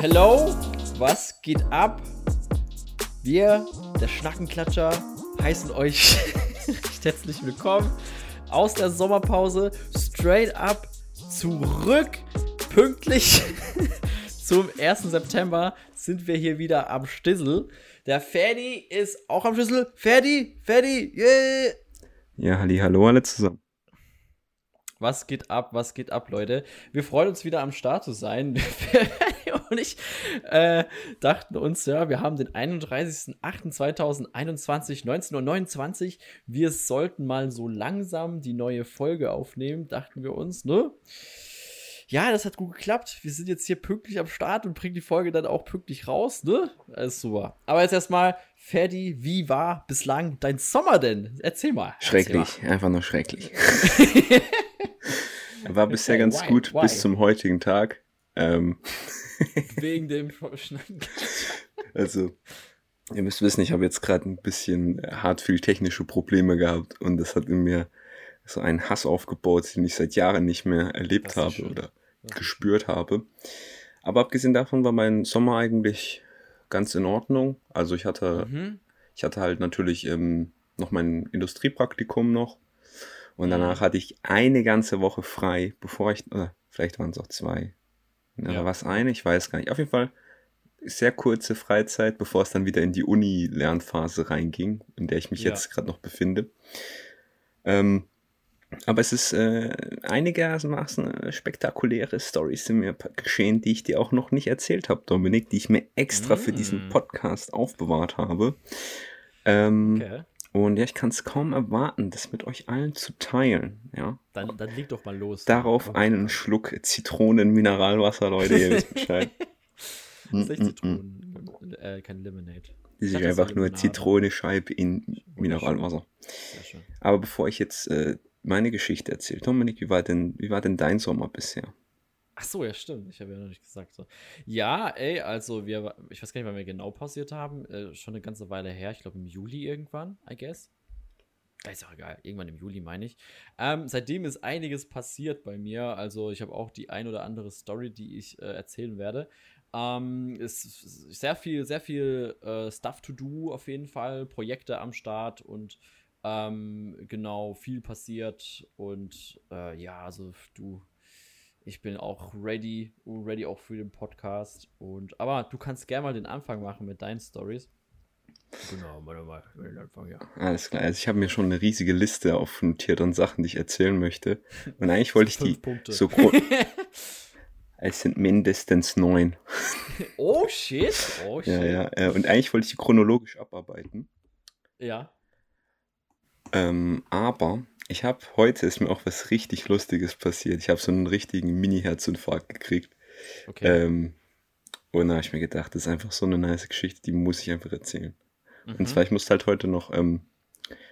Hello, was geht ab? Wir, der Schnackenklatscher, heißen euch recht herzlich willkommen aus der Sommerpause straight up zurück. Pünktlich zum 1. September sind wir hier wieder am Stissel. Der Ferdi ist auch am Schlüssel. Ferdi, Ferdi, yeah! Ja, halli, hallo alle zusammen. Was geht ab, was geht ab, Leute? Wir freuen uns wieder am Start zu sein. und ich äh, dachten uns, ja, wir haben den 31.08.2021, 19.29 Uhr. Wir sollten mal so langsam die neue Folge aufnehmen, dachten wir uns, ne? Ja, das hat gut geklappt. Wir sind jetzt hier pünktlich am Start und bringen die Folge dann auch pünktlich raus, ne? Alles super. Aber jetzt erstmal, Ferdi, wie war bislang dein Sommer denn? Erzähl mal. Schrecklich, Erzähl mal. einfach nur schrecklich. War bisher Okay, ganz why? gut Why? bis zum heutigen Tag. Ähm, Wegen dem Schneiden. also, ihr müsst wissen, ich habe jetzt gerade ein bisschen äh, hart viel technische Probleme gehabt und das hat in mir so einen Hass aufgebaut, den ich seit Jahren nicht mehr erlebt habe schön. oder gespürt habe. Aber abgesehen davon war mein Sommer eigentlich ganz in Ordnung. Also ich hatte Mhm. Ich hatte halt natürlich ähm, noch mein Industriepraktikum noch. Und danach Mhm. hatte ich eine ganze Woche frei, bevor ich, äh, vielleicht waren es auch zwei. Oder Ja. was eine? Ich weiß gar nicht. Auf jeden Fall sehr kurze Freizeit, bevor es dann wieder in die Uni-Lernphase reinging, in der ich mich Ja. jetzt gerade noch befinde. Ähm, aber es ist äh, einigermaßen äh, spektakuläre Stories sind mir geschehen, die ich dir auch noch nicht erzählt habe, Dominik, die ich mir extra für diesen Mm. Podcast aufbewahrt habe. Ähm, Okay. Und ja, ich kann es kaum erwarten, das mit euch allen zu teilen. Ja. Dann, dann leg doch mal los. Darauf Oh, einen Schluck Zitronen-Mineralwasser, Leute, ihr wisst Bescheid. Das ist Mm, mm, mm. Zitronen, äh, kein Lemonade. Sich dachte, es einfach nur Limonade. Zitrone-Scheibe in Mineralwasser. Aber bevor ich jetzt äh, meine Geschichte erzähle, Dominik, wie war denn, wie war denn dein Sommer bisher? Ach so, ja, stimmt. Ich habe ja noch nicht gesagt. So. Ja, ey, also wir, ich weiß gar nicht, wann wir genau pausiert haben. Äh, schon eine ganze Weile her. Ich glaube im Juli irgendwann, I guess. Ist auch egal. Irgendwann im Juli, meine ich. Ähm, seitdem ist einiges passiert bei mir. Also ich habe auch die ein oder andere Story, die ich äh, erzählen werde. Ähm, ist sehr viel, sehr viel äh, Stuff to do auf jeden Fall. Projekte am Start und ähm, genau, viel passiert. Und äh, ja, also du, ich bin auch ready, ready auch für den Podcast. Und aber du kannst gerne mal den Anfang machen mit deinen Stories. Genau, warte mal, den Anfang, ja. Alles klar, also ich habe mir schon eine riesige Liste aufnotiert an Sachen, die ich erzählen möchte. Und eigentlich wollte ich die Punkte. so gro- Es sind mindestens neun. oh shit, oh shit. Ja, ja. Und eigentlich wollte ich die chronologisch abarbeiten. Ja. Ähm, aber ich habe heute ist mir auch was richtig Lustiges passiert. Ich habe so einen richtigen Mini-Herzinfarkt gekriegt. Okay. Ähm, und da habe ich mir gedacht, das ist einfach so eine nice Geschichte, die muss ich einfach erzählen. Mhm. Und zwar, ich musste halt heute noch ähm,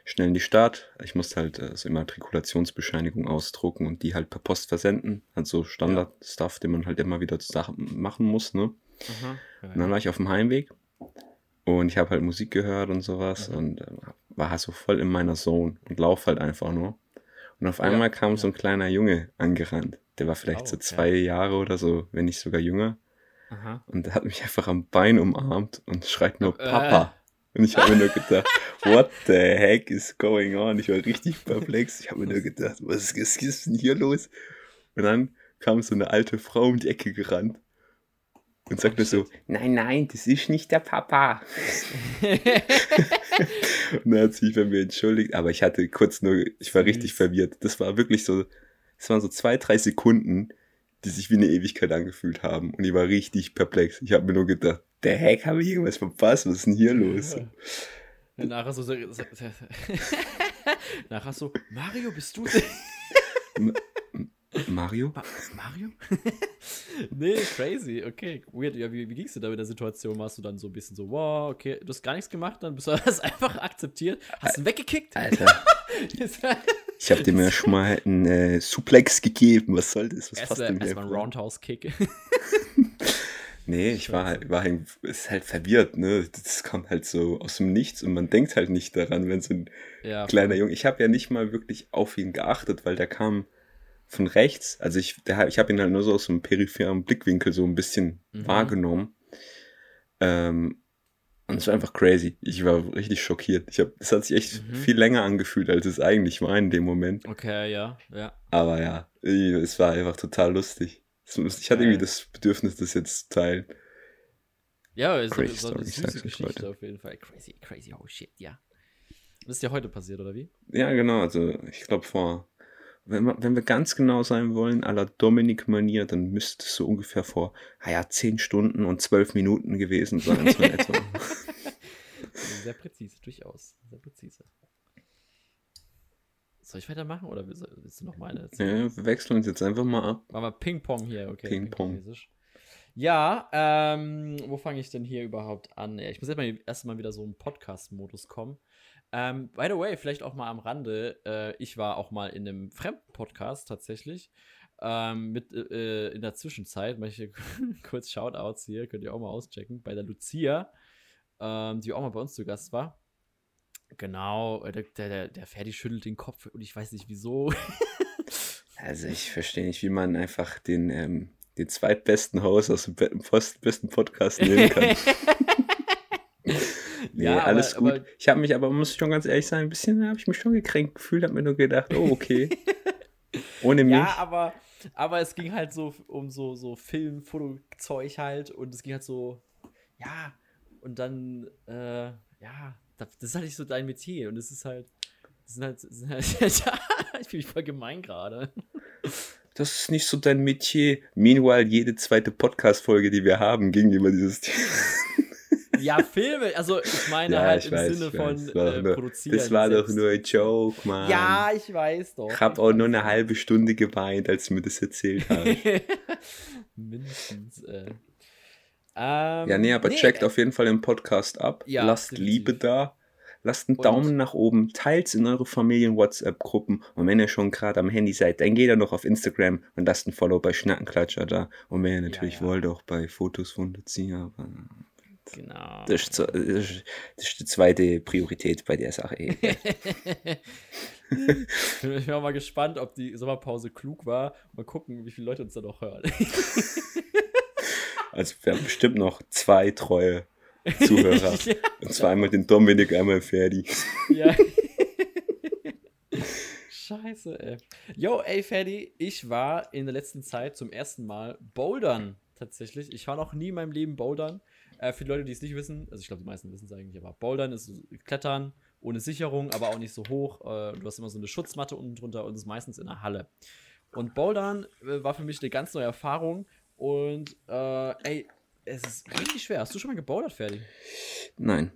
schnell in die Stadt. Ich musste halt äh, so Immatrikulationsbescheinigung ausdrucken und die halt per Post versenden. Halt so Standard-Stuff, den man halt immer wieder zu Sachen machen muss, ne? Ja, Und dann war ich auf dem Heimweg und ich habe halt Musik gehört und sowas Mhm. und äh, war halt so voll in meiner Zone und lauf halt einfach nur. Und auf einmal kam so ein kleiner Junge angerannt. Der war vielleicht Oh, so zwei Jahre oder so, wenn nicht sogar jünger. Aha. Und der hat mich einfach am Bein umarmt und schreit nur Äh. Papa. Und ich habe mir nur gedacht, what the heck is going on? Ich war richtig perplex. Ich habe mir nur gedacht, was ist, was ist denn hier los? Und dann kam so eine alte Frau um die Ecke gerannt und sagte Oh, so, nein, nein, das ist nicht der Papa. Und dann hat sie sich bei mir entschuldigt, aber ich hatte kurz nur, ich war richtig verwirrt. Das war wirklich so, es waren so zwei, drei Sekunden, die sich wie eine Ewigkeit angefühlt haben. Und ich war richtig perplex. Ich habe mir nur gedacht, der Heck, habe ich irgendwas verpasst? Was ist denn hier los? Ja, Nachher so nachher so, Mario, bist du? Mario? Ma Mario? nee, crazy, okay. Weird. Ja, wie, wie ging's dir da mit der Situation? Warst du dann so ein bisschen so, wow, okay, du hast gar nichts gemacht, dann bist du das einfach akzeptiert, hast ihn weggekickt? Alter, ich habe dem ja schon mal einen äh, Suplex gegeben. Was soll das? Was passt Erstmal denn hier? erst mal ein Roundhouse-Kick. Nee, ich war halt, war halt, ist halt verwirrt, ne? Das kommt halt so aus dem Nichts und man denkt halt nicht daran, wenn so ein ja, kleiner Junge. Ich habe ja nicht mal wirklich auf ihn geachtet, weil der kam von rechts, also ich, der, ich habe ihn halt nur so aus einem peripheren Blickwinkel so ein bisschen Mhm. wahrgenommen. Ähm, und es war einfach crazy. Ich war richtig schockiert. Ich hab, es hat sich echt Mhm. viel länger angefühlt, als es eigentlich war in dem Moment. Okay, ja, ja. Aber ja, ich- es war einfach total lustig. Es- Ich hatte irgendwie das Bedürfnis, das jetzt zu teilen. Ja, ist Crazy so, so eine süße Geschichte Leute. auf jeden Fall. Crazy, crazy, oh shit, ja. Das ist ja heute passiert, oder wie? Ja, genau. Also ich glaube vor, wenn wir, wenn wir ganz genau sein wollen, à la Dominik-Manier, dann müsste es so ungefähr vor, ah ja, 10 Stunden und 12 Minuten gewesen sein. So. Sehr präzise, durchaus. Sehr präzise. Soll ich weitermachen oder willst du- noch meine erzählen? ja, wir wechseln uns jetzt einfach mal ab. Machen wir Ping-Pong hier, okay. Ping-Pong. Ja, ähm, wo fange ich denn hier überhaupt an? Ich muss erstmal erst mal wieder so im Podcast-Modus kommen. Ähm, by the way, vielleicht auch mal am Rande, äh, ich war auch mal in einem fremden Podcast tatsächlich. Ähm, mit äh, in der Zwischenzeit, mache ich hier kurz Shoutouts hier, könnt ihr auch mal auschecken, bei der Lucia, ähm, die auch mal bei uns zu Gast war. Genau, äh, der, der, der Ferdi schüttelt den Kopf und ich weiß nicht wieso. Also ich verstehe nicht, wie man einfach den, ähm, den zweitbesten Host aus dem besten Podcast nehmen kann. Nee, Ja, aber- alles gut. aber- ich habe mich aber, muss ich schon ganz ehrlich sein, ein bisschen habe ich mich schon gekränkt gefühlt, habe mir nur gedacht, oh, okay. Ohne mich. Ja, aber, aber es ging halt so um so, so Film, Fotozeug halt und es ging halt so, ja, und dann, äh, ja, das ist halt nicht so dein Metier und es ist halt, das sind halt, das sind halt ich fühle mich voll gemein gerade. Das ist nicht so dein Metier. Meanwhile, jede zweite Podcast-Folge, die wir haben, ging über dieses Thema. Ja, Filme, also ich meine Ja, halt ich im weiß, Sinne von weiß. Das war äh, nur- produzieren. Das war doch nur ein Joke, Mann. Ja, ich weiß doch. Ich habe auch nur eine halbe Stunde geweint, als du mir das erzählt hast. Mindestens. Äh. Ähm, ja, nee, aber checkt auf jeden Fall den Podcast ab. Ja, Lasst definitiv. Liebe da. Lasst einen Und- Daumen nach oben. Teilt's in eure Familien-WhatsApp-Gruppen. Und wenn ihr schon gerade am Handy seid, dann geht ihr noch auf Instagram und lasst ein Follow bei Schnackenklatscher da. Und wenn ihr natürlich ja. wollt, auch bei Fotos von Lucia. Genau. das ist, so- das ist das ist die zweite Priorität bei der Sache. ich bin auch mal gespannt, ob die Sommerpause klug war. Mal gucken, wie viele Leute uns da noch hören. Also wir haben bestimmt noch zwei treue Zuhörer. ja, Und zwar einmal den Dominik, einmal Ferdi. ja. Scheiße, ey. Yo, ey, Ferdi, ich war in der letzten Zeit zum ersten Mal bouldern. Tatsächlich. Ich war noch nie in meinem Leben bouldern. Äh, für die Leute, die es nicht wissen, also ich glaube, die meisten wissen es eigentlich, aber bouldern ist Klettern ohne Sicherung, aber auch nicht so hoch. Äh, du hast immer so eine Schutzmatte unten drunter und ist meistens in der Halle. Und Bouldern äh, war für mich eine ganz neue Erfahrung. Und äh, ey, es ist richtig schwer. Hast du schon mal gebouldert, Ferdi? Nein.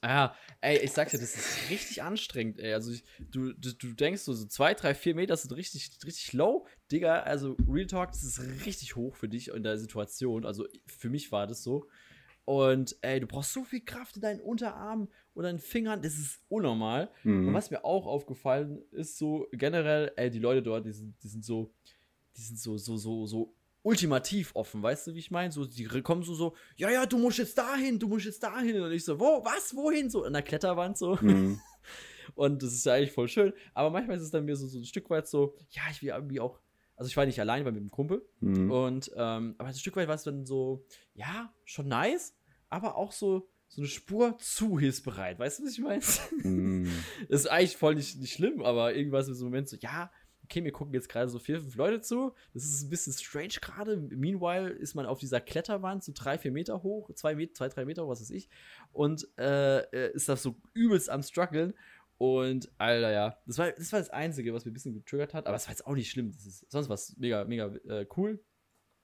Ah, ey, ich sag's dir, das ist richtig anstrengend, ey. Also, ich, du, du, du denkst so, so zwei, drei, vier Meter sind richtig, richtig low. Digga, also Real Talk, das ist richtig hoch für dich in der Situation. Also, für mich war das so. Und, ey, du brauchst so viel Kraft in deinen Unterarmen und deinen Fingern, das ist unnormal. Und Mhm. was mir auch aufgefallen ist, so generell, ey, die Leute dort, die sind, die sind so, die sind so, so, so, so ultimativ offen, weißt du, wie ich meine? So, die kommen so, so, ja, ja, du musst jetzt dahin, du musst jetzt dahin. Und ich so, wo, was, wohin? So an der Kletterwand so. Mhm. Und das ist ja eigentlich voll schön. Aber manchmal ist es dann mir so, so ein Stück weit so, ja, ich will irgendwie auch, also ich war nicht allein, ich war mit einem Kumpel. Mhm. Und, ähm, aber ein Stück weit war es dann so, ja, schon nice, aber auch so, so eine Spur zu hilfsbereit. Weißt du, was ich meine? Mhm. Das ist eigentlich voll nicht, nicht schlimm, aber irgendwas ist im Moment so, ja, okay, wir gucken jetzt gerade so vier, fünf Leute zu. Das ist ein bisschen strange gerade. Meanwhile ist man auf dieser Kletterwand so drei, vier Meter hoch, zwei, Met zwei drei Meter hoch, was weiß ich. Und äh, äh, ist das so übelst am struggeln. Und, Alter, ja, das war, das war das Einzige, was mir ein bisschen getriggert hat. Aber es war jetzt auch nicht schlimm. Das ist sonst was mega, mega äh, cool.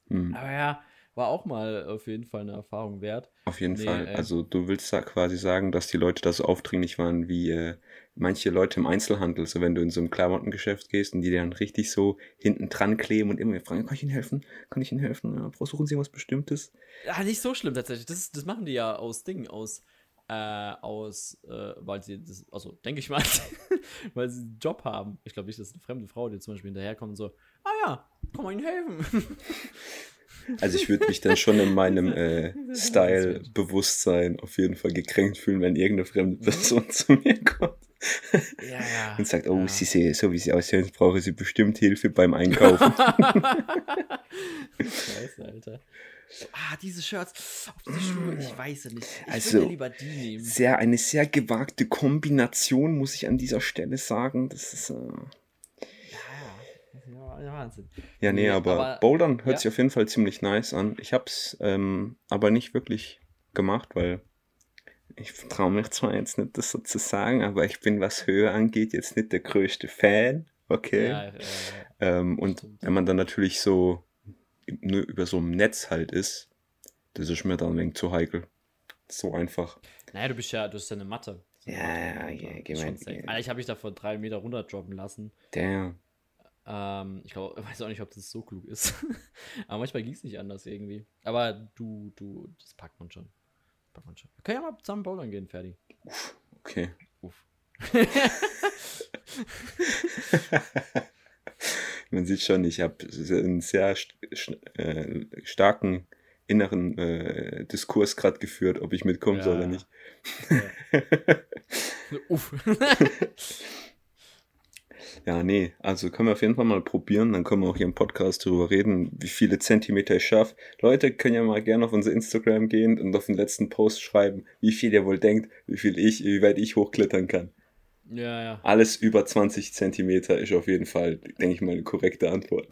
Mhm. Aber ja, war auch mal auf jeden Fall eine Erfahrung wert. Auf jeden Nee, Fall. ey. Also du willst da quasi sagen, dass die Leute da so aufdringlich waren wie äh, manche Leute im Einzelhandel. So wenn du in so ein Klamottengeschäft gehst und die dann richtig so hinten dran kleben und immer fragen, kann ich Ihnen helfen? Kann ich Ihnen helfen? Ja, brauchen Sie was Bestimmtes? Ja, nicht so schlimm tatsächlich. Das, das machen die ja aus Dingen, aus, äh, aus, äh, weil sie das, also denke ich mal, weil sie einen Job haben. Ich glaube nicht, dass eine fremde Frau, die zum Beispiel hinterherkommt und so, ah ja, kann man ihnen helfen. Also ich würde mich dann schon in meinem äh, Style-Bewusstsein auf jeden Fall gekränkt fühlen, wenn irgendeine fremde Person zu mir kommt. Ja, ja. Und sagt, oh, ja. sie sehen, so wie sie aussehen, brauche sie bestimmt Hilfe beim Einkaufen. Scheiße, Alter. Ah, diese Shirts. Auf diese Schuhe, ich weiß es nicht. Ich Also, würde lieber die nehmen. sehr, eine sehr gewagte Kombination, muss ich an dieser Stelle sagen. Das ist, äh, Ja, ja, Wahnsinn. ja, nee, aber, aber- Bouldern hört ja. sich auf jeden Fall ziemlich nice an. Ich hab's ähm, aber nicht wirklich gemacht, weil ich traue mich zwar jetzt nicht, das so zu sagen, aber ich bin, was Höhe angeht, jetzt nicht der größte Fan. Okay. Ja, äh, Ähm, und wenn man dann natürlich so nur über so ein Netz halt ist, das ist mir dann ein wenig zu heikel. So einfach. naja, du bist ja, du hast ja eine Matte. Ja, ja, also, ja, geh mal- safe. geh. Alter, ich habe mich da von drei Meter runter droppen lassen. Der. Ähm, ich glaube, ich weiß auch nicht, ob das so klug ist. Aber manchmal ging es nicht anders irgendwie. Aber du, du, das packt man schon. Packt man schon. Wir können ja mal zusammen bouldern gehen, Ferdi. Okay. Uff. Man sieht schon, ich habe einen sehr äh, starken inneren äh, Diskurs gerade geführt, ob ich mitkommen Ja, soll oder ja. nicht. Uff. Ja, nee, also können wir auf jeden Fall mal probieren. Dann können wir auch hier im Podcast darüber reden, wie viele Zentimeter ich schaffe. Leute können ja mal gerne auf unser Instagram gehen und auf den letzten Post schreiben, wie viel ihr wohl denkt, wie viel ich, wie weit ich hochklettern kann. Ja, ja. Alles über 20 Zentimeter ist auf jeden Fall, denke ich mal, eine korrekte Antwort.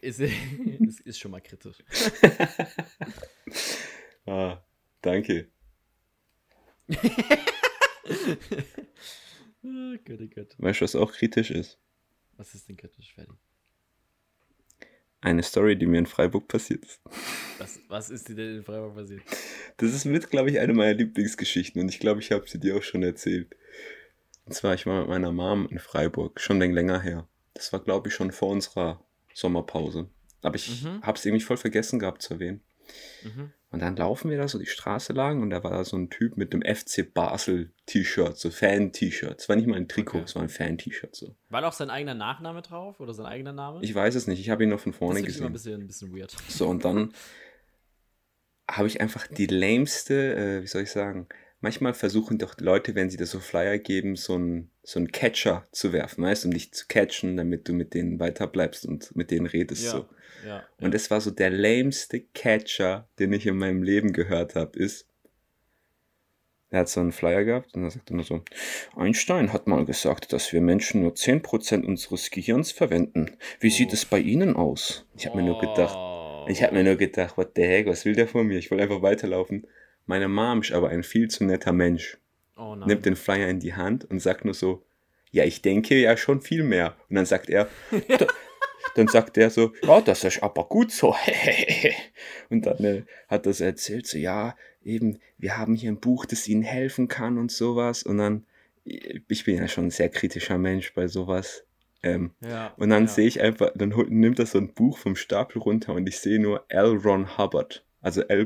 Ist, ist, ist schon mal kritisch. Ah, danke. oh Gott, oh Gott. Weißt du, was auch kritisch ist? Was ist denn kritisch, Ferdi? Eine Story, die mir in Freiburg passiert ist. Was, was ist dir denn in Freiburg passiert? Das ist mit, glaube ich, eine meiner Lieblingsgeschichten und ich glaube, ich habe sie dir auch schon erzählt. Und zwar, ich war mit meiner Mom in Freiburg, schon läng- länger her. Das war, glaube ich, schon vor unserer Sommerpause. Aber ich Mhm. habe es irgendwie voll vergessen gehabt zu erwähnen. Mhm. Und dann laufen wir da so die Straße lang und da war da so ein Typ mit dem FC Basel T-Shirt, so Fan-T-Shirt. Es war nicht mal ein Trikot, Okay. es war ein Fan-T-Shirt so. War da auch sein eigener Nachname drauf oder sein eigener Name? Ich weiß es nicht, ich habe ihn nur von das vorne finde ich immer gesehen. ein bisschen, ein bisschen weird. So, und dann habe ich einfach die lameste, äh, wie soll ich sagen, manchmal versuchen doch Leute, wenn sie da so Flyer geben, so einen so einen Catcher zu werfen, weißt du, um dich zu catchen, damit du mit denen weiterbleibst und mit denen redest. Ja. So. Ja. Und das war so der lameste Catcher, den ich in meinem Leben gehört habe, ist, er hat so einen Flyer gehabt und er sagte nur so, Einstein hat mal gesagt, dass wir Menschen nur 10% unseres Gehirns verwenden. Wie sieht Oh. es bei Ihnen aus? Ich habe mir nur gedacht, Oh. ich habe mir nur gedacht, what the heck, was will der von mir? Ich wollte einfach weiterlaufen. Meine Mom ist aber ein viel zu netter Mensch. Oh. Nimmt den Flyer in die Hand und sagt nur so, ja, ich denke ja schon viel mehr. Und dann sagt er, da, dann sagt er so, ja, das ist aber gut so. und dann äh, hat er so erzählt, so, ja, eben, wir haben hier ein Buch, das Ihnen helfen kann und sowas. Und dann, ich bin ja schon ein sehr kritischer Mensch bei sowas. Ähm, ja. und dann ja. sehe ich einfach, dann nimmt er so ein Buch vom Stapel runter und ich sehe nur L. Ron Hubbard. Also L.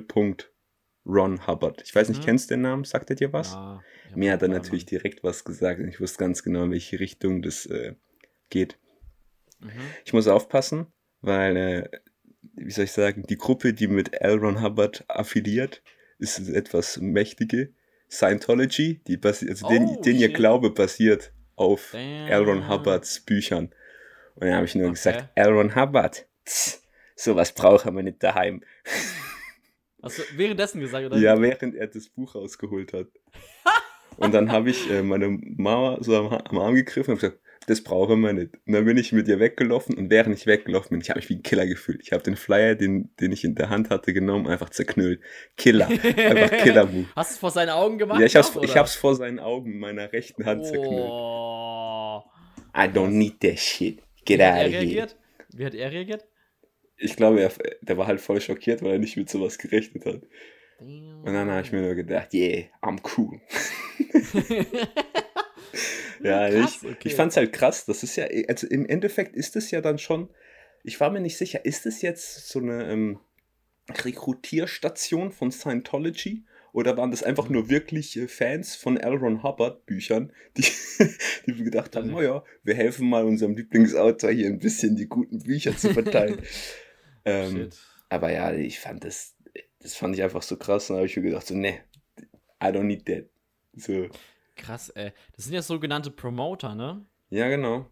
Ron Hubbard. Ich weiß nicht, Mhm. kennst du den Namen? Sagt er dir was? Ja, Mir hat er natürlich direkt was gesagt und ich wusste ganz genau, in welche Richtung das äh, geht. Mhm. Ich muss aufpassen, weil, äh, wie soll ich sagen, die Gruppe, die mit L. Ron Hubbard affiliiert, ist etwas mächtige. Scientology, die basi also den, Oh, den ihr shit. Glaube basiert auf Damn. L. Ron Hubbards Büchern. Und dann habe ich nur Okay. gesagt, L. Ron Hubbard, tss, sowas brauchen wir nicht daheim. Hast du währenddessen gesagt, oder? Ja, während er das Buch rausgeholt hat. Und dann habe ich äh, meine Mama so am, am Arm gegriffen und gesagt, das brauchen wir nicht. Und dann bin ich mit ihr weggelaufen und während ich weggelaufen bin, ich habe mich wie ein Killer gefühlt. Ich habe den Flyer, den, den ich in der Hand hatte, genommen, einfach zerknüllt. Killer. Einfach Killer-Move. Hast du es vor seinen Augen gemacht? Ja, ich oder? hab's vor seinen Augen mit meiner rechten Hand zerknüllt. Oh. I don't need that shit. Get Wie out of here. Wie hat er reagiert? Ich glaube, er, der war halt voll schockiert, weil er nicht mit sowas gerechnet hat. Und dann habe ich mir nur gedacht, yeah, I'm cool. Ja, Krass, ich, okay. ich fand es halt krass. Das ist ja, also im Endeffekt ist es ja dann schon, ich war mir nicht sicher, ist es jetzt so eine ähm, Rekrutierstation von Scientology? Oder waren das einfach nur wirklich Fans von L. Ron Hubbard Büchern, die, die gedacht haben, naja, wir helfen mal unserem Lieblingsautor hier ein bisschen die guten Bücher zu verteilen. ähm. Aber ja, ich fand das, das fand ich einfach so krass. Und da habe ich mir gedacht, so, ne, I don't need that. So. Krass, ey. Das sind ja sogenannte Promoter, ne? Ja, genau.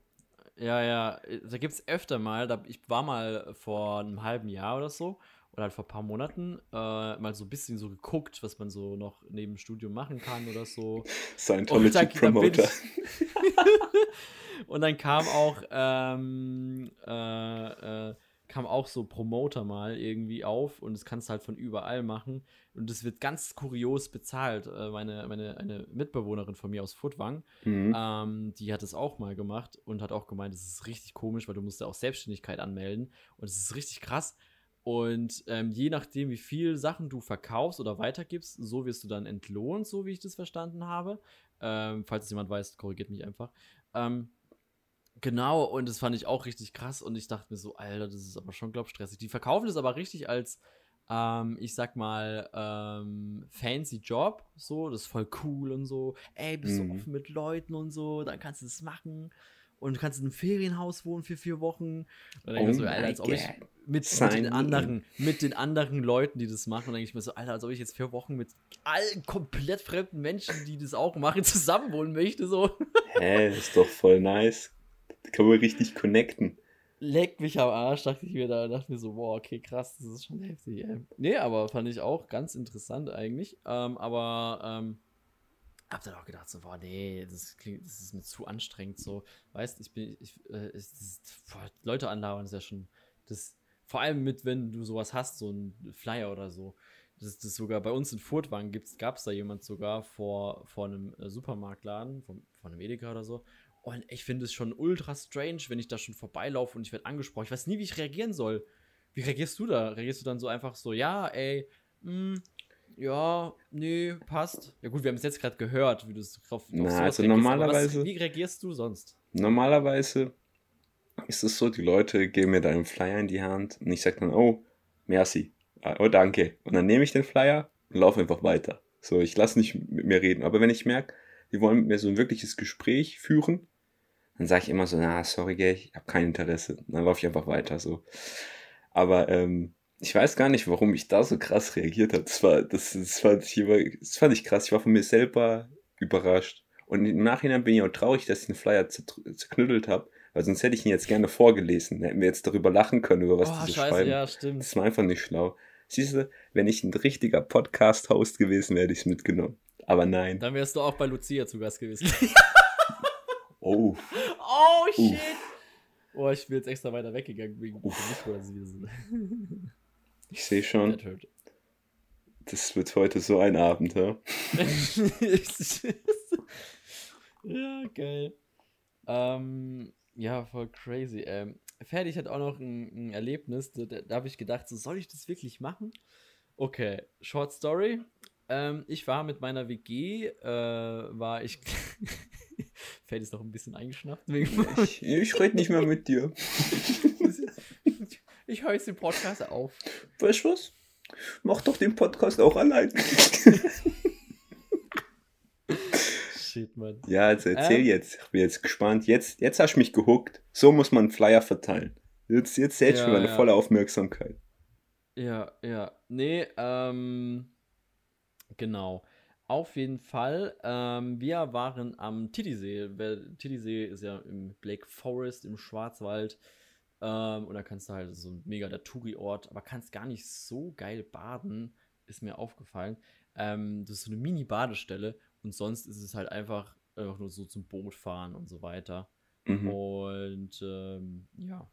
Ja, ja, da gibt es öfter mal, da, ich war mal vor einem halben Jahr oder so, oder halt vor ein paar Monaten, äh, mal so ein bisschen so geguckt, was man so noch neben dem Studium machen kann oder so. Scientology Promoter. und dann kam auch, ähm, äh, äh, kam auch so Promoter mal irgendwie auf und das kannst du halt von überall machen. Und das wird ganz kurios bezahlt. Äh, meine, meine eine Mitbewohnerin von mir aus Furtwang, mhm. ähm, die hat es auch mal gemacht und hat auch gemeint, das ist richtig komisch, weil du musst ja auch Selbstständigkeit anmelden. Und es ist richtig krass. Und ähm, je nachdem, wie viel Sachen du verkaufst oder weitergibst, so wirst du dann entlohnt, so wie ich das verstanden habe. Ähm, falls es jemand weiß, korrigiert mich einfach. Ähm, Genau, und das fand ich auch richtig krass und ich dachte mir so, Alter, das ist aber schon, glaub stressig. Die verkaufen das aber richtig als, ähm, ich sag mal, ähm, fancy Job, so, das ist voll cool und so. Ey, bist mhm. du offen mit Leuten und so, dann kannst du es machen und du kannst in einem Ferienhaus wohnen für vier Wochen. Und dann denke ich oh so, Alter, als ob ich mit, mit, den anderen, mit den anderen Leuten, die das machen, denke ich mir so, Alter, als ob ich jetzt vier Wochen mit allen komplett fremden Menschen, die das auch machen, zusammenwohnen möchte, so. Hä, ist doch voll nice. Da kann man richtig connecten. Leckt mich am Arsch, dachte ich mir da, dachte mir so, boah, okay, krass, das ist schon heftig. Ey. Nee, aber fand ich auch ganz interessant eigentlich. Ähm, aber ähm, hab dann auch gedacht, so, boah, nee, das klingt, das ist mir zu anstrengend. So, weißt ich bin, ich, äh, ich, das, boah, Leute anlauern ist ja schon, das, vor allem mit, wenn du sowas hast, so ein Flyer oder so. Das ist das sogar bei uns in Furtwangen gab es da jemand sogar vor, vor einem äh, Supermarktladen, von, von einem Edeka oder so. Und ich finde es schon ultra strange, wenn ich da schon vorbeilaufe und ich werde angesprochen. Ich weiß nie, wie ich reagieren soll. Wie reagierst du da? Reagierst du dann so einfach so, ja, ey, mh, hm, ja, nee, passt. Ja gut, wir haben es jetzt gerade gehört, wie du es drauf Na, also normalerweise. Was, wie reagierst du sonst? Normalerweise ist es so, die Leute geben mir dann einen Flyer in die Hand und ich sage dann, oh, merci, ah, oh, danke. Und dann nehme ich den Flyer und laufe einfach weiter. So, ich lasse nicht mit mir reden. Aber wenn ich merke, die wollen mit mir so ein wirkliches Gespräch führen, dann sage ich immer so, na, sorry, gell, ich habe kein Interesse. Dann laufe ich einfach weiter so. Aber ähm, ich weiß gar nicht, warum ich da so krass reagiert habe. Das, war, das, das, fand ich immer, das fand ich krass. Ich war von mir selber überrascht. Und im Nachhinein bin ich auch traurig, dass ich den Flyer zerknüttelt habe, weil sonst hätte ich ihn jetzt gerne vorgelesen. Dann hätten wir jetzt darüber lachen können, über was oh, diese scheiße, schreiben. Ja, stimmt. Das war einfach nicht schlau. Siehst du, wenn ich ein richtiger Podcast-Host gewesen wäre, hätte ich es mitgenommen. Aber nein. Dann wärst du auch bei Lucia zu Gast gewesen. Oh. Oh, shit. Uff. Oh, ich bin jetzt extra weiter weggegangen wegen Mikro. Ich sehe schon. Das wird heute so ein Abend, ja? ja, geil. Ähm, ja, voll crazy. Ähm, Fertig hat auch noch ein, ein Erlebnis, da, da habe ich gedacht, so soll ich das wirklich machen? Okay, Short Story. Ähm, ich war mit meiner WG, äh, war ich. Fällt ist noch ein bisschen eingeschnappt. ich ich rede nicht mehr mit dir. ich höre jetzt den Podcast auf. Weißt du was? Mach doch den Podcast auch allein. Shit, Mann. Ja, also erzähl ähm, jetzt. Ich bin jetzt gespannt. Jetzt, jetzt hast du mich gehuckt. So muss man einen Flyer verteilen. Jetzt, jetzt zählst du ja, mir meine ja. volle Aufmerksamkeit. Ja, ja. Nee, ähm Genau. Auf jeden Fall, ähm, wir waren am Titisee. Titisee ist ja im Black Forest, im Schwarzwald. Ähm, und da kannst du halt so mega der Touri-Ort, aber kannst gar nicht so geil baden, ist mir aufgefallen. Ähm, das ist so eine Mini-Badestelle und sonst ist es halt einfach, einfach nur so zum Boot fahren und so weiter. Mhm. Und ähm, ja,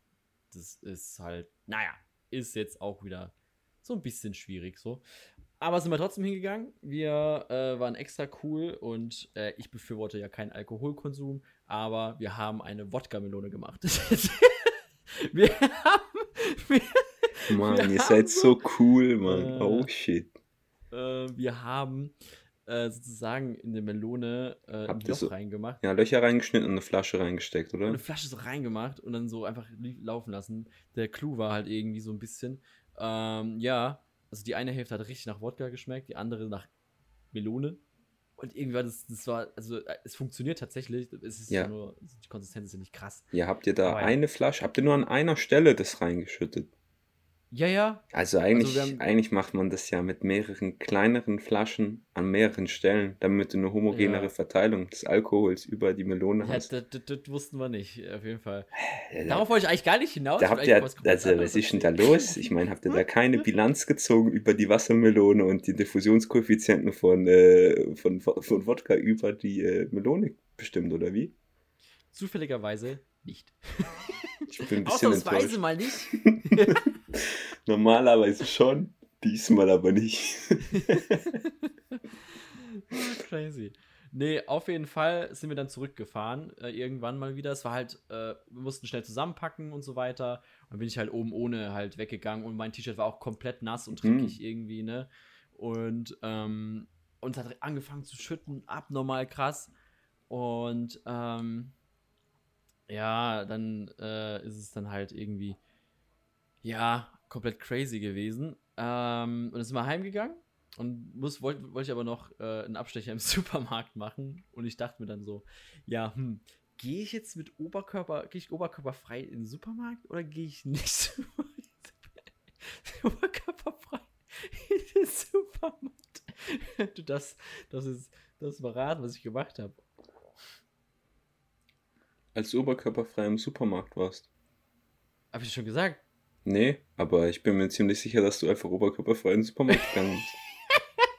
das ist halt, naja, ist jetzt auch wieder so ein bisschen schwierig so. Aber sind wir trotzdem hingegangen. Wir äh, waren extra cool und äh, ich befürworte ja keinen Alkoholkonsum, aber wir haben eine Wodka-Melone gemacht. wir haben. Wir, Mann, wir ihr haben seid so cool, Mann. Äh, oh shit. Äh, wir haben äh, sozusagen in der Melone äh, ein Loch so, reingemacht. Ja, Löcher reingeschnitten und eine Flasche reingesteckt, oder? Eine Flasche so reingemacht und dann so einfach laufen lassen. Der Clou war halt irgendwie so ein bisschen. Ähm, ja, also die eine Hälfte hat richtig nach Wodka geschmeckt, die andere nach Melone. Und irgendwie war das, das war, also äh, es funktioniert tatsächlich. Es ist ja. nur, die Konsistenz ist ja nicht krass. Ja, habt ihr da Aber eine Flasche, habt ihr nur an einer Stelle das reingeschüttet? Ja, ja. Also eigentlich, Also haben- eigentlich macht man das ja mit mehreren kleineren Flaschen an mehreren Stellen, damit du eine homogenere Ja. Verteilung des Alkohols über die Melone Ja, hast. das, das, das wussten wir nicht, auf jeden Fall. Ja, Darauf wollte ich eigentlich gar nicht hinaus. da habt ihr, also was ist denn da los? Ich meine, habt ihr da keine Bilanz gezogen über die Wassermelone und die Diffusionskoeffizienten von, äh, von, von Wodka über die äh, Melone bestimmt, oder wie? Zufälligerweise nicht. Ich bin ein bisschen Ausnahmsweise enttäuscht. mal nicht. Normalerweise schon, diesmal aber nicht. Crazy. Nee, auf jeden Fall sind wir dann zurückgefahren, äh, irgendwann mal wieder. Es war halt, äh, wir mussten schnell zusammenpacken und so weiter. Und dann bin ich halt oben ohne halt weggegangen und mein T-Shirt war auch komplett nass und Hm. dreckig irgendwie, ne? Und, ähm, und es hat angefangen zu schütten, abnormal krass. Und, ähm, ja, dann äh, ist es dann halt irgendwie, ja, komplett crazy gewesen. Ähm, und dann sind wir heimgegangen und muss, wollte wollt ich aber noch äh, einen Abstecher im Supermarkt machen. Und ich dachte mir dann so, ja, hm, gehe ich jetzt mit Oberkörper, gehe ich oberkörperfrei in den Supermarkt oder gehe ich nicht oberkörperfrei in den Supermarkt? du, das, das ist das war Rat, was ich gemacht habe. Als du oberkörperfrei im Supermarkt warst. Habe ich schon gesagt? Nee, aber ich bin mir ziemlich sicher, dass du einfach oberkörperfrei in den Supermarkt gegangen bist.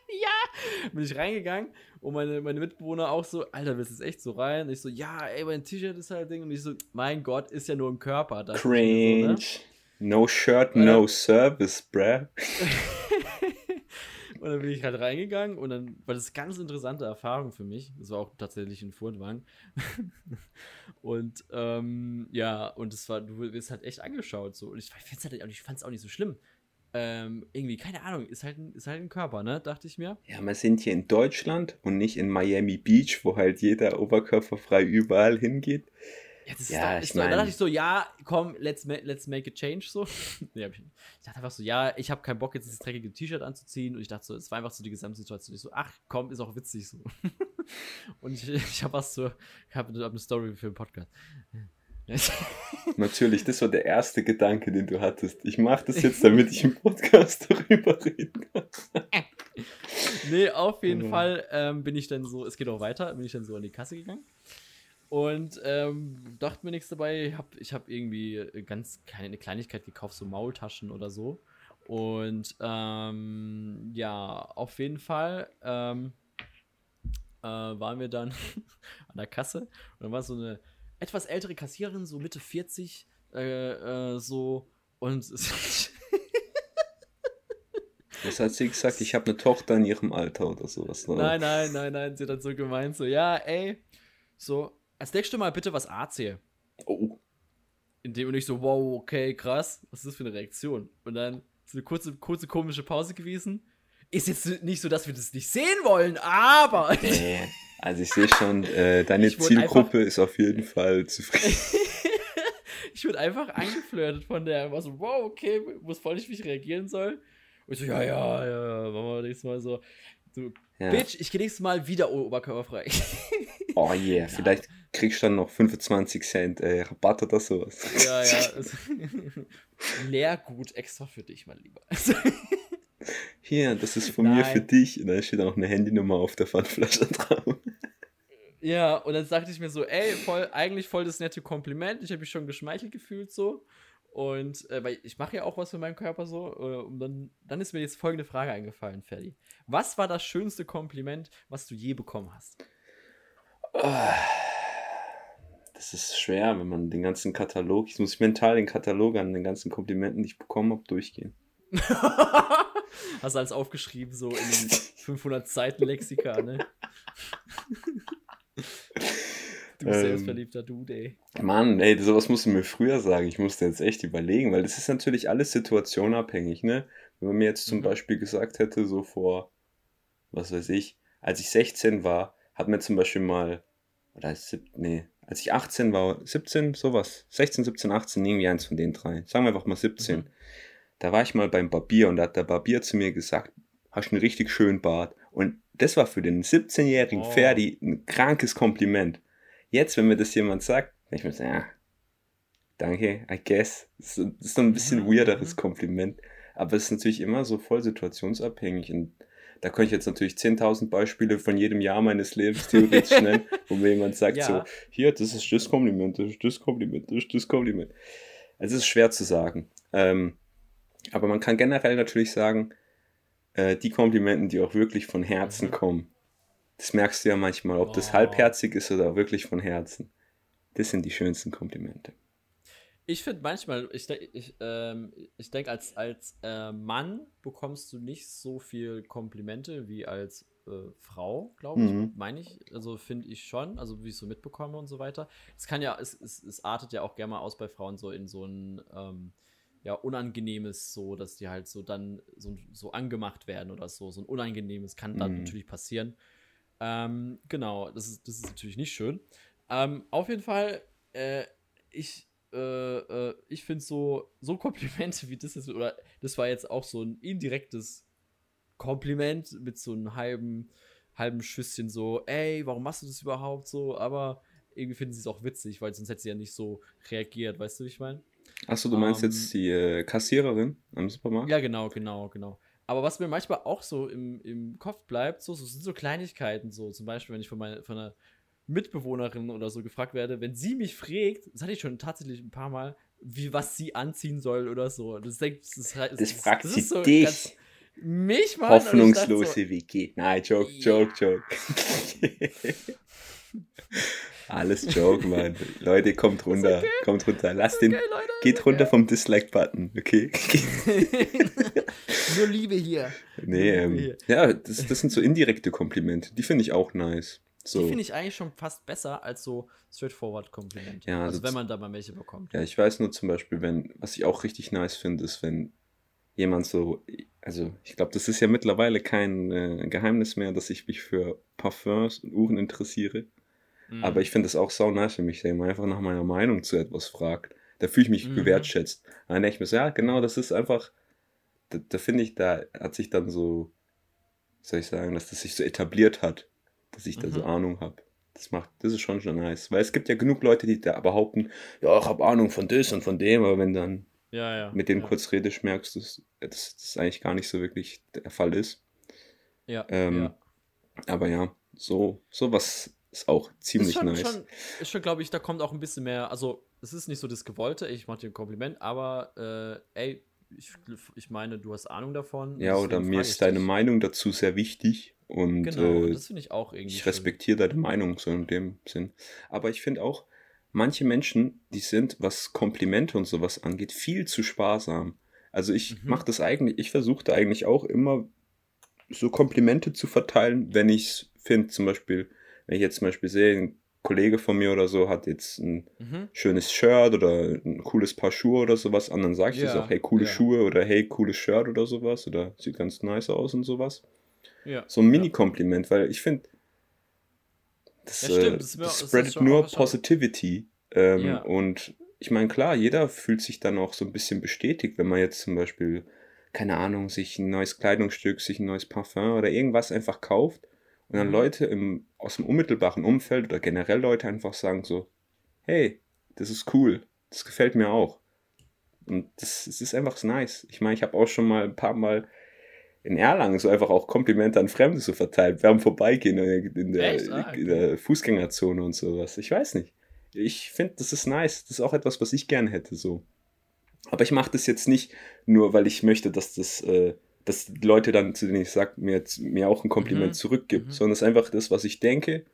ja! Bin ich reingegangen und meine, meine Mitbewohner auch so, Alter, willst du jetzt echt so rein? Und ich so, ja, ey, mein T-Shirt ist halt Ding. Und ich so, mein Gott, ist ja nur im Körper. Cringe. So, ne? No shirt, no service, bruh. und dann bin ich halt reingegangen und dann war das ganz interessante Erfahrung für mich. Das war auch tatsächlich in Furtwang. und ähm, ja, und es war, du wirst halt echt angeschaut so. Und ich fand's halt, ich fand's auch nicht so schlimm. Ähm, irgendwie, keine Ahnung, ist halt, ein, ist halt ein Körper, ne? Dachte ich mir. Ja, wir sind hier in Deutschland und nicht in Miami Beach, wo halt jeder oberkörperfrei überall hingeht. Ja, Ja, ist ich doch, ist doch, da mein- dachte ich so, ja, komm, let's, ma let's make a change so. nee, ich, ich dachte einfach so, ja, ich habe keinen Bock, jetzt dieses dreckige T-Shirt anzuziehen. Und ich dachte so, es war einfach so die Gesamtsituation. Ich so, ach komm, ist auch witzig so. und ich, ich habe was so, ich habe hab eine Story für den Podcast. Natürlich, das war der erste Gedanke, den du hattest. Ich mache das jetzt, damit ich im Podcast darüber reden kann. nee, auf jeden Mhm. Fall ähm, bin ich dann so, es geht auch weiter, bin ich dann so an die Kasse gegangen. Und ähm, dachte mir nichts dabei. Ich habe ich hab irgendwie ganz keine eine Kleinigkeit gekauft, so Maultaschen oder so. Und ähm, ja, auf jeden Fall ähm, äh, waren wir dann an der Kasse. Und dann war so eine etwas ältere Kassiererin, so Mitte 40, äh, äh, so. Und es Was hat sie gesagt? Ich habe eine Tochter in ihrem Alter oder sowas. ne? Nein, nein, nein, nein. Sie hat dann so gemeint, so, ja, ey, so, als nächstes Mal bitte was AC. Oh, In dem und ich so, wow, okay, krass, was ist das für eine Reaktion? Und dann so eine kurze, kurze komische Pause gewesen. Ist jetzt nicht so, dass wir das nicht sehen wollen, aber. nee. Also ich sehe schon, äh, deine Ich Zielgruppe ist auf jeden Fall zufrieden. ich wurde einfach angeflirtet von der, war so, wow, okay, wusste voll nicht, wie ich reagieren soll. Und ich so, ja, ja, ja, machen wir nächstes Mal so. so Ja. Bitch, ich geh nächstes Mal wieder oberkörperfrei. Oh yeah, vielleicht kriegst du dann noch 25 Cent äh, Rabatt oder sowas. ja, ja. es- Leergut extra für dich, mein Lieber. Hier, das ist von mir Nein. für dich. Und dann steht auch noch eine Handynummer auf der Pfandflasche drauf. Ja, und dann sagte ich mir so, ey, voll, eigentlich voll das nette Kompliment. Ich habe mich schon geschmeichelt gefühlt so. Und äh, weil ich mache ja auch was für meinen Körper so. Äh, und dann, dann ist mir jetzt folgende Frage eingefallen, Ferdi. Was war das schönste Kompliment, was du je bekommen hast? Das ist schwer, wenn man den ganzen Katalog, ich muss mental den Katalog an den ganzen Komplimenten, die ich bekommen habe, durchgehen. Hast du alles aufgeschrieben, so in den 500 Seiten Lexika, ne? du Ähm. selbstverliebter Dude, ey. Mann, ey, sowas musst du mir früher sagen. Ich musste jetzt echt überlegen, weil das ist natürlich alles situationabhängig, ne? Wenn man mir jetzt zum Mhm. Beispiel gesagt hätte, so vor, was weiß ich, als ich 16 war, hat mir zum Beispiel mal, oder sieb, nee, als ich 18 war, 17, sowas, 16, 17, 18, irgendwie eins von den drei. Sagen wir einfach mal 17. Mhm. Da war ich mal beim Barbier und da hat der Barbier zu mir gesagt, hast einen richtig schönen Bart. Und das war für den 17-jährigen Oh. Ferdi ein krankes Kompliment. Jetzt, wenn mir das jemand sagt, denke ich mir so, ja, danke, I guess. Das ist, das ist so ein bisschen Mhm, weirderes. Kompliment. Aber es ist natürlich immer so voll situationsabhängig. Und da könnte ich jetzt natürlich 10.000 Beispiele von jedem Jahr meines Lebens theoretisch nennen, wo mir jemand sagt Ja. so, hier, das ist das Kompliment, das ist das Kompliment, das ist das Kompliment. Also es ist schwer zu sagen. Ähm, aber man kann generell natürlich sagen, äh, die Komplimenten, die auch wirklich von Herzen Mhm. kommen, das merkst du ja manchmal, ob das Oh. halbherzig ist oder wirklich von Herzen. Das sind die schönsten Komplimente. Ich finde manchmal, ich, denk- ich, ähm, ich denke, als, als äh, Mann bekommst du nicht so viel Komplimente wie als äh, Frau, glaube ich. Mhm. Meine ich. Also finde ich schon, also wie ich so mitbekomme und so weiter. Es kann ja, es, es, es artet ja auch gerne mal aus bei Frauen so in so ein ähm, ja, unangenehmes, so, dass die halt so dann so, so angemacht werden oder so. So ein unangenehmes kann dann Mhm. natürlich passieren. Ähm, genau, das ist, das ist natürlich nicht schön. Ähm, auf jeden Fall, äh, ich, äh, äh, ich finde so, so Komplimente wie das ist, oder das war jetzt auch so ein indirektes Kompliment mit so einem halben, halben Schüsschen so, ey, warum machst du das überhaupt so? Aber irgendwie finden sie es auch witzig, weil sonst hätte sie ja nicht so reagiert, weißt du, wie ich meine? Achso, du meinst Ähm, jetzt die äh, Kassiererin am Supermarkt? Ja, genau, genau, genau. Aber was mir manchmal auch so im, im Kopf bleibt, so, so sind so Kleinigkeiten, so zum Beispiel, wenn ich von, meiner von einer Mitbewohnerin oder so gefragt werde, wenn sie mich fragt, das hatte ich schon tatsächlich ein paar Mal, wie was sie anziehen soll oder so. Das, denk, das, das, Das fragt sie so dich. ganz- mich, dachte Hoffnungslose WG. Nein, Joke, Ja. Joke, Joke. Alles Joke, Mann. Leute, kommt runter. Kommt runter. Lasst So, den. okay, Leute. Geht runter vom Dislike-Button, okay? Nur Liebe hier. nee, ähm, Hier. ja, das, das sind so indirekte Komplimente. Die finde ich auch nice. So. Die finde ich eigentlich schon fast besser als so straightforward Komplimente. Ja, also also wenn man da mal welche bekommt. Ja, ich weiß nur zum Beispiel, wenn, was ich auch richtig nice finde, ist, wenn jemand so, also ich glaube, das ist ja mittlerweile kein äh, Geheimnis mehr, dass ich mich für Parfums und Uhren interessiere. Mhm. Aber ich finde es auch sau nice, wenn mich jemand einfach nach meiner Meinung zu etwas fragt. Da fühle ich mich Mhm. gewertschätzt. Dann denke ich mir so, ja, genau, das ist einfach, da, da finde ich, da hat sich dann so, soll ich sagen, dass das sich so etabliert hat, dass ich da so Mhm. Ahnung habe. Das macht, das ist schon schon nice. Weil es gibt ja genug Leute, die da behaupten, ja, ich habe Ahnung von das und von dem, aber wenn dann ja, ja. mit denen ja. kurz redest, merkst du, dass, dass das eigentlich gar nicht so wirklich der Fall ist. Ja, Ähm. Aber ja, so sowas ist auch ziemlich ist schon, nice. schon, ist schon glaube ich, da kommt auch ein bisschen mehr, also es ist nicht so das Gewollte, ich mache dir ein Kompliment, aber äh, ey, ich, ich meine, du hast Ahnung davon. Ja, oder mir ist deine. Meinung dazu sehr wichtig und Genau, äh, das finde ich auch irgendwie. ich respektiere deine Meinung so in dem Sinn. Aber ich finde auch, manche Menschen, die sind, was Komplimente und sowas angeht, viel zu sparsam. Also ich Mhm. mache das eigentlich, ich versuche da eigentlich auch immer so Komplimente zu verteilen, wenn ich es finde, zum Beispiel, wenn ich jetzt zum Beispiel sehe, ein Kollege von mir oder so hat jetzt ein Mhm. schönes Shirt oder ein cooles Paar Schuhe oder sowas an, dann sage ich das Ja, auch, hey, coole ja. Schuhe oder hey, cooles Shirt oder sowas oder sieht ganz nice aus und sowas. Ja. So ein Mini-Kompliment, weil ich finde, das, Ja, stimmt, äh, das das spreadet nur Positivity. Ähm, Ja. Und ich meine, klar, jeder fühlt sich dann auch so ein bisschen bestätigt, wenn man jetzt zum Beispiel, keine Ahnung, sich ein neues Kleidungsstück, sich ein neues Parfum oder irgendwas einfach kauft und dann Mhm. Leute im, aus dem unmittelbaren Umfeld oder generell Leute einfach sagen so, hey, das ist cool, das gefällt mir auch. Und das, das ist einfach nice. Ich meine, ich habe auch schon mal ein paar Mal in Erlangen so einfach auch Komplimente an Fremde so verteilt. Wir haben vorbeigehen in, der? Ah, in der Fußgängerzone und sowas. Ich weiß nicht. Ich finde, das ist nice. Das ist auch etwas, was ich gerne hätte so. Aber ich mache das jetzt nicht nur, weil ich möchte, dass das, äh, dass die Leute dann, zu denen ich sage, mir, mir auch ein Kompliment Mhm. zurückgibt, Mhm. sondern es ist einfach das, was ich denke.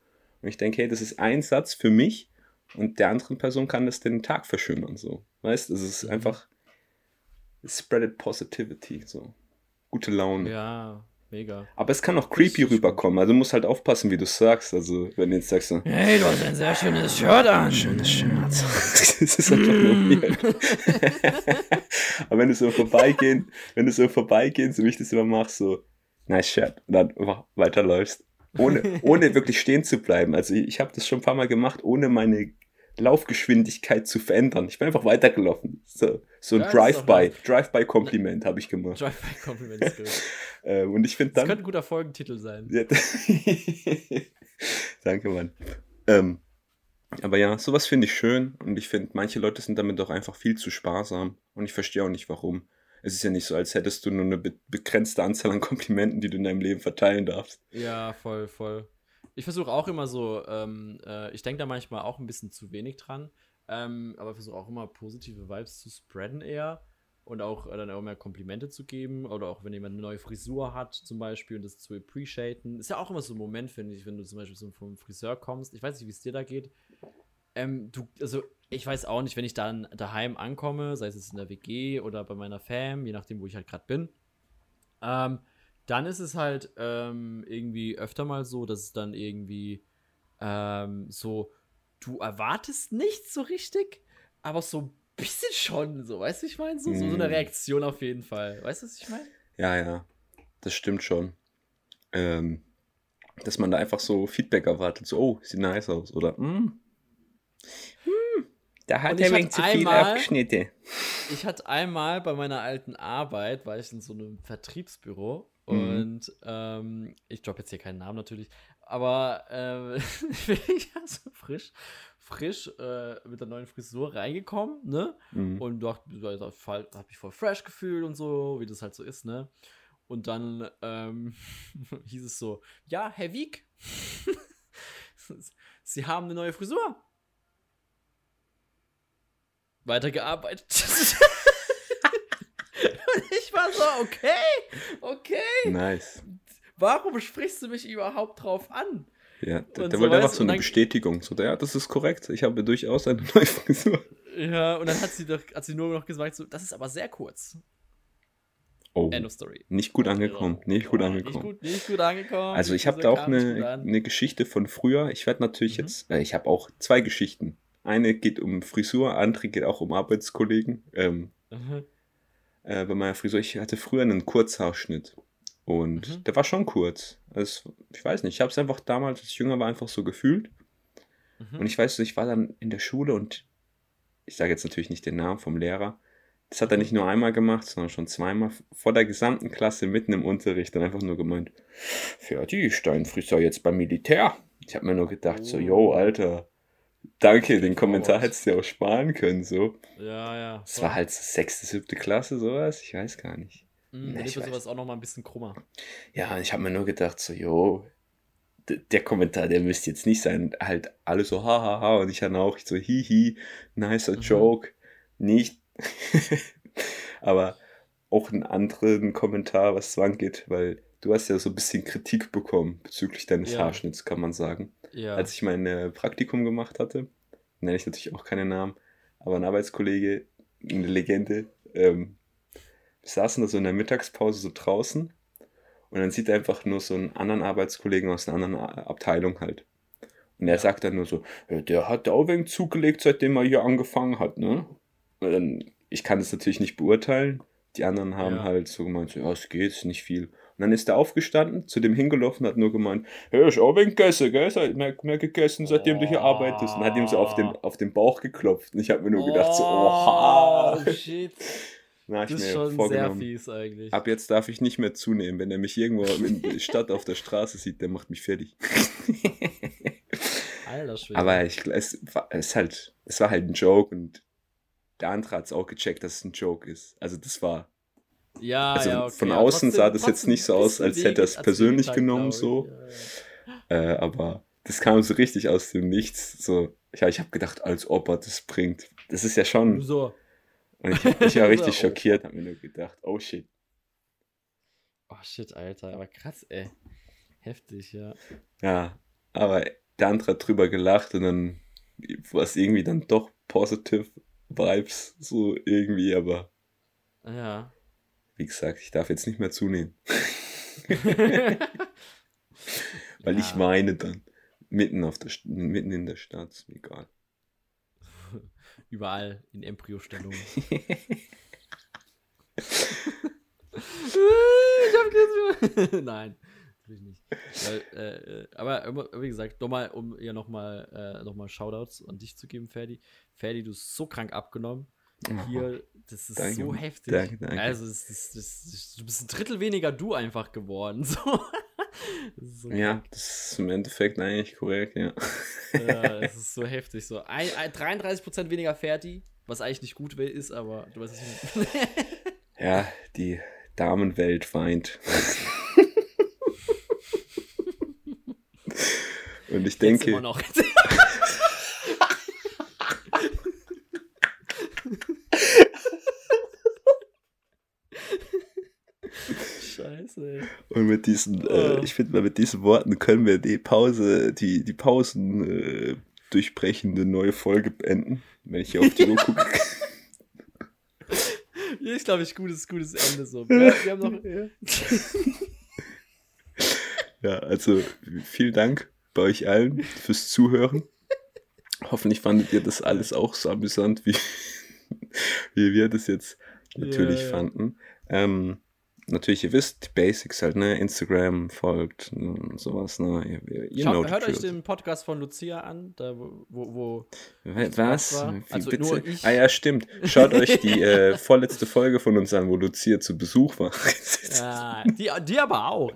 Und ich denke, hey, das ist ein Satz für mich und der anderen Person kann das den Tag verschönern. So. Weißt es ist Mhm. einfach spreaded positivity. So. Gute Laune. Ja, mega. Aber es kann auch creepy rüberkommen. Also du musst halt aufpassen, wie du sagst. Also, wenn du jetzt sagst so, Hey, du hast ein sehr schönes Shirt an. Schönes Shirt. das ist einfach nur weird. Aber wenn du so vorbeigehen, wenn du so vorbeigehen, so wie ich das immer mache, so, nice Shirt, und dann weiterläufst. Ohne, ohne wirklich stehen zu bleiben. Also ich, ich habe das schon ein paar Mal gemacht, ohne meine Laufgeschwindigkeit zu verändern. Ich bin einfach weitergelaufen. So, so ein Ja, das Drive-by. Drive-by-Kompliment habe ich gemacht. Drive-by-Compliment ist gut. Äh, und ich finde Das dann... könnte ein guter Folgentitel sein. Danke, Mann. Ähm, Aber ja, sowas finde ich schön und ich finde, manche Leute sind damit doch einfach viel zu sparsam und ich verstehe auch nicht warum. Es ist ja nicht so, als hättest du nur eine be begrenzte Anzahl an Komplimenten, die du in deinem Leben verteilen darfst. Ja, voll, voll. Ich versuche auch immer so, ähm, äh, ich denke da manchmal auch ein bisschen zu wenig dran, ähm, aber versuche auch immer positive Vibes zu spreaden eher und auch äh, dann auch mehr Komplimente zu geben oder auch wenn jemand eine neue Frisur hat zum Beispiel und das zu appreciaten. Ist ja auch immer so ein Moment, finde ich, wenn du zum Beispiel so vom Friseur kommst. Ich weiß nicht, wie es dir da geht. Ähm, du, also ich weiß auch nicht, wenn ich dann daheim ankomme, sei es in der WG oder bei meiner Fam, je nachdem, wo ich halt gerade bin. Ähm, dann ist es halt ähm, irgendwie öfter mal so, dass es dann irgendwie ähm, so, du erwartest nichts so richtig, aber so ein bisschen schon, so, weißt du, ich meine? So, so, so eine Mm. Reaktion auf jeden Fall. Weißt du, was ich meine? Ja, ja, das stimmt schon. Ähm, dass man da einfach so Feedback erwartet, so, oh, sieht nice aus oder, hm, hm, da hat er wegen zu viel abgeschnitten. Ich hatte einmal bei meiner alten Arbeit, war ich in so einem Vertriebsbüro Mhm. und ähm, ich droppe jetzt hier keinen Namen natürlich, aber äh, ich war so frisch, frisch äh, mit der neuen Frisur reingekommen, ne? Mhm. Und dachte, da habe mich voll fresh gefühlt und so, wie das halt so ist, ne? Und dann ähm, hieß es so, ja, Herr Wieg, Sie haben eine neue Frisur. Weitergearbeitet. Ich war so, okay, okay. Nice. Warum sprichst du mich überhaupt drauf an? Ja, der, der so wollte einfach so eine Bestätigung. So, ja, das ist korrekt. Ich habe durchaus eine neue Frisur. Ja, und dann hat sie doch, hat sie nur noch gesagt, so, das ist aber sehr kurz. Oh, End of story. nicht gut angekommen. Nicht gut Oh, angekommen. Nicht gut, nicht gut angekommen. Also ich habe da auch eine, eine Geschichte von früher. Ich werde natürlich Mhm. jetzt, äh, ich habe auch zwei Geschichten. Eine geht um Frisur, andere geht auch um Arbeitskollegen. Ähm, Mhm. Äh, bei meiner Frisur, ich hatte früher einen Kurzhaarschnitt. Und Mhm. der war schon kurz. Also, ich weiß nicht, ich habe es einfach damals, als ich jünger war, einfach so gefühlt. Mhm. Und ich weiß, ich war dann in der Schule und ich sage jetzt natürlich nicht den Namen vom Lehrer. Das hat er nicht nur einmal gemacht, sondern schon zweimal vor der gesamten Klasse mitten im Unterricht dann einfach nur gemeint, Ferdi, Steinfriseur jetzt beim Militär. Ich habe mir nur gedacht, so, Oh. yo, Alter, danke, den Kommentar hättest du ja auch sparen können, so. ja, ja. Es war halt so sechste, siebte Klasse, sowas, ich weiß gar nicht. Mhm, Nee, ich weiß. sowas auch noch mal ein bisschen krummer. Ja, ich habe mir nur gedacht, so, jo, der Kommentar, der müsste jetzt nicht sein. Halt alle so, hahaha, und ich dann auch so, hihi, nicer Mhm. Joke. Nicht. Aber auch einen anderen Kommentar, was es angeht, weil du hast ja so ein bisschen Kritik bekommen bezüglich deines Ja. Haarschnitts, kann man sagen. Ja. Als ich mein äh, Praktikum gemacht hatte, nenne ich natürlich auch keine Namen, aber ein Arbeitskollege, eine Legende, ähm, wir saßen da so in der Mittagspause so draußen und dann sieht er einfach nur so einen anderen Arbeitskollegen aus einer anderen A- Abteilung halt. Und er Ja. sagt dann nur so, "Ja, der hat auch wegen zugelegt, seitdem er hier angefangen hat, ne? Und dann, ich kann das natürlich nicht beurteilen. Die anderen haben Ja. halt so gemeint, so, ja, es geht, nicht viel. Und dann ist er aufgestanden, zu dem hingelaufen, hat nur gemeint, ja, ich auch wegen gegessen, gell? Seit, mehr, mehr gegessen, seitdem du hier Oh. arbeitest. Und hat ihm so auf den, auf den Bauch geklopft. Und ich habe mir nur gedacht, so, oha. Oh, shit. Na, ich Das ist schon sehr fies eigentlich. Ab jetzt darf ich nicht mehr zunehmen. Wenn er mich irgendwo in der Stadt auf der Straße sieht, der macht mich fertig. Alter Schwede. Aber ich, es, war, es, halt, es war halt ein Joke und der andere hat es auch gecheckt, dass es ein Joke ist. Also das war, ja, also ja, okay. von außen sah trotzdem- das jetzt nicht so aus, als hätte er es wehge- persönlich genommen, so. Ja, äh, aber das kam so richtig aus dem Nichts. So, ja, ich habe gedacht, als ob er das bringt. Das ist ja schon. so. Und ich, ich war richtig So, oh. schockiert, habe mir nur gedacht, oh shit. Oh shit, Alter. Aber krass, ey. Heftig, ja. Ja, aber der andere hat drüber gelacht und dann war es irgendwie dann doch positive Vibes, so irgendwie, aber Ja. Wie gesagt, ich darf jetzt nicht mehr zunehmen. Weil ich Ja. meine dann. Mitten, auf der, mitten in der Stadt, ist mir egal. Überall in Embryostellung. ich hab jetzt Nein, natürlich nicht. Weil, äh, äh, aber wie gesagt, nochmal, um ja nochmal äh, noch mal Shoutouts an dich zu geben, Ferdi. Ferdi, du bist so krank abgenommen. Hier, das ist Danke, so heftig. danke, danke. Also, es ist, das, das, du bist ein Drittel weniger du einfach geworden. So. so Ja, das ist im Endeffekt eigentlich korrekt, ja. Ja, es ist so heftig. So ein, ein, 33% weniger Fertig, was eigentlich nicht gut ist, aber du weißt es nicht. Ja, die Damenwelt weint. Und ich Jetzt denke, immer noch. Scheiße, ey. und mit diesen, Oh. äh, ich finde mal, mit diesen Worten können wir die Pause, die, die Pausen äh, durchbrechende neue Folge beenden, wenn ich hier auf die Uhr gucke. Hier ist, glaube ich, gutes, gutes Ende so. Ja, wir haben noch. Ja. Ja, also vielen Dank bei euch allen fürs Zuhören. Hoffentlich fandet ihr das alles auch so amüsant, wie, wie wir das jetzt natürlich Ja, ja. fanden. Ähm, natürlich, ihr wisst, die Basics halt, ne? Instagram folgt und sowas, ne? You know Schaut, hört euch den Podcast von Lucia an, da wo, wo, Was? Also bitte? nur ich. Ah ja, stimmt. Schaut euch die äh, vorletzte Folge von uns an, wo Lucia zu Besuch war. ja, die, die aber auch.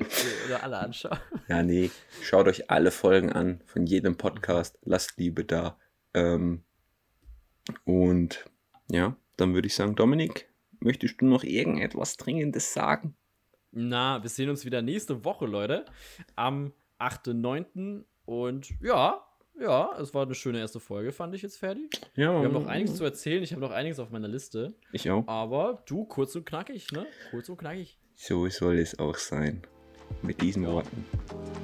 Oder alle anschauen. Ja, nee. Schaut euch alle Folgen an von jedem Podcast. Lasst Liebe da. Ähm, und ja, dann würde ich sagen, Dominik, möchtest du noch irgendetwas Dringendes sagen? Na, wir sehen uns wieder nächste Woche, Leute. Am 8.9. Und ja, ja, es war eine schöne erste Folge, fand ich jetzt fertig. Ja, Wir haben noch einiges zu erzählen. Ich habe noch einiges auf meiner Liste. Ich auch. Aber du, kurz und knackig, ne? Kurz und knackig. So soll es auch sein. Mit diesen Worten.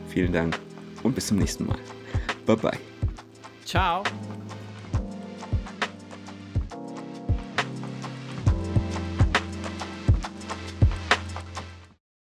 Vielen Dank und bis zum nächsten Mal. Bye bye. Ciao.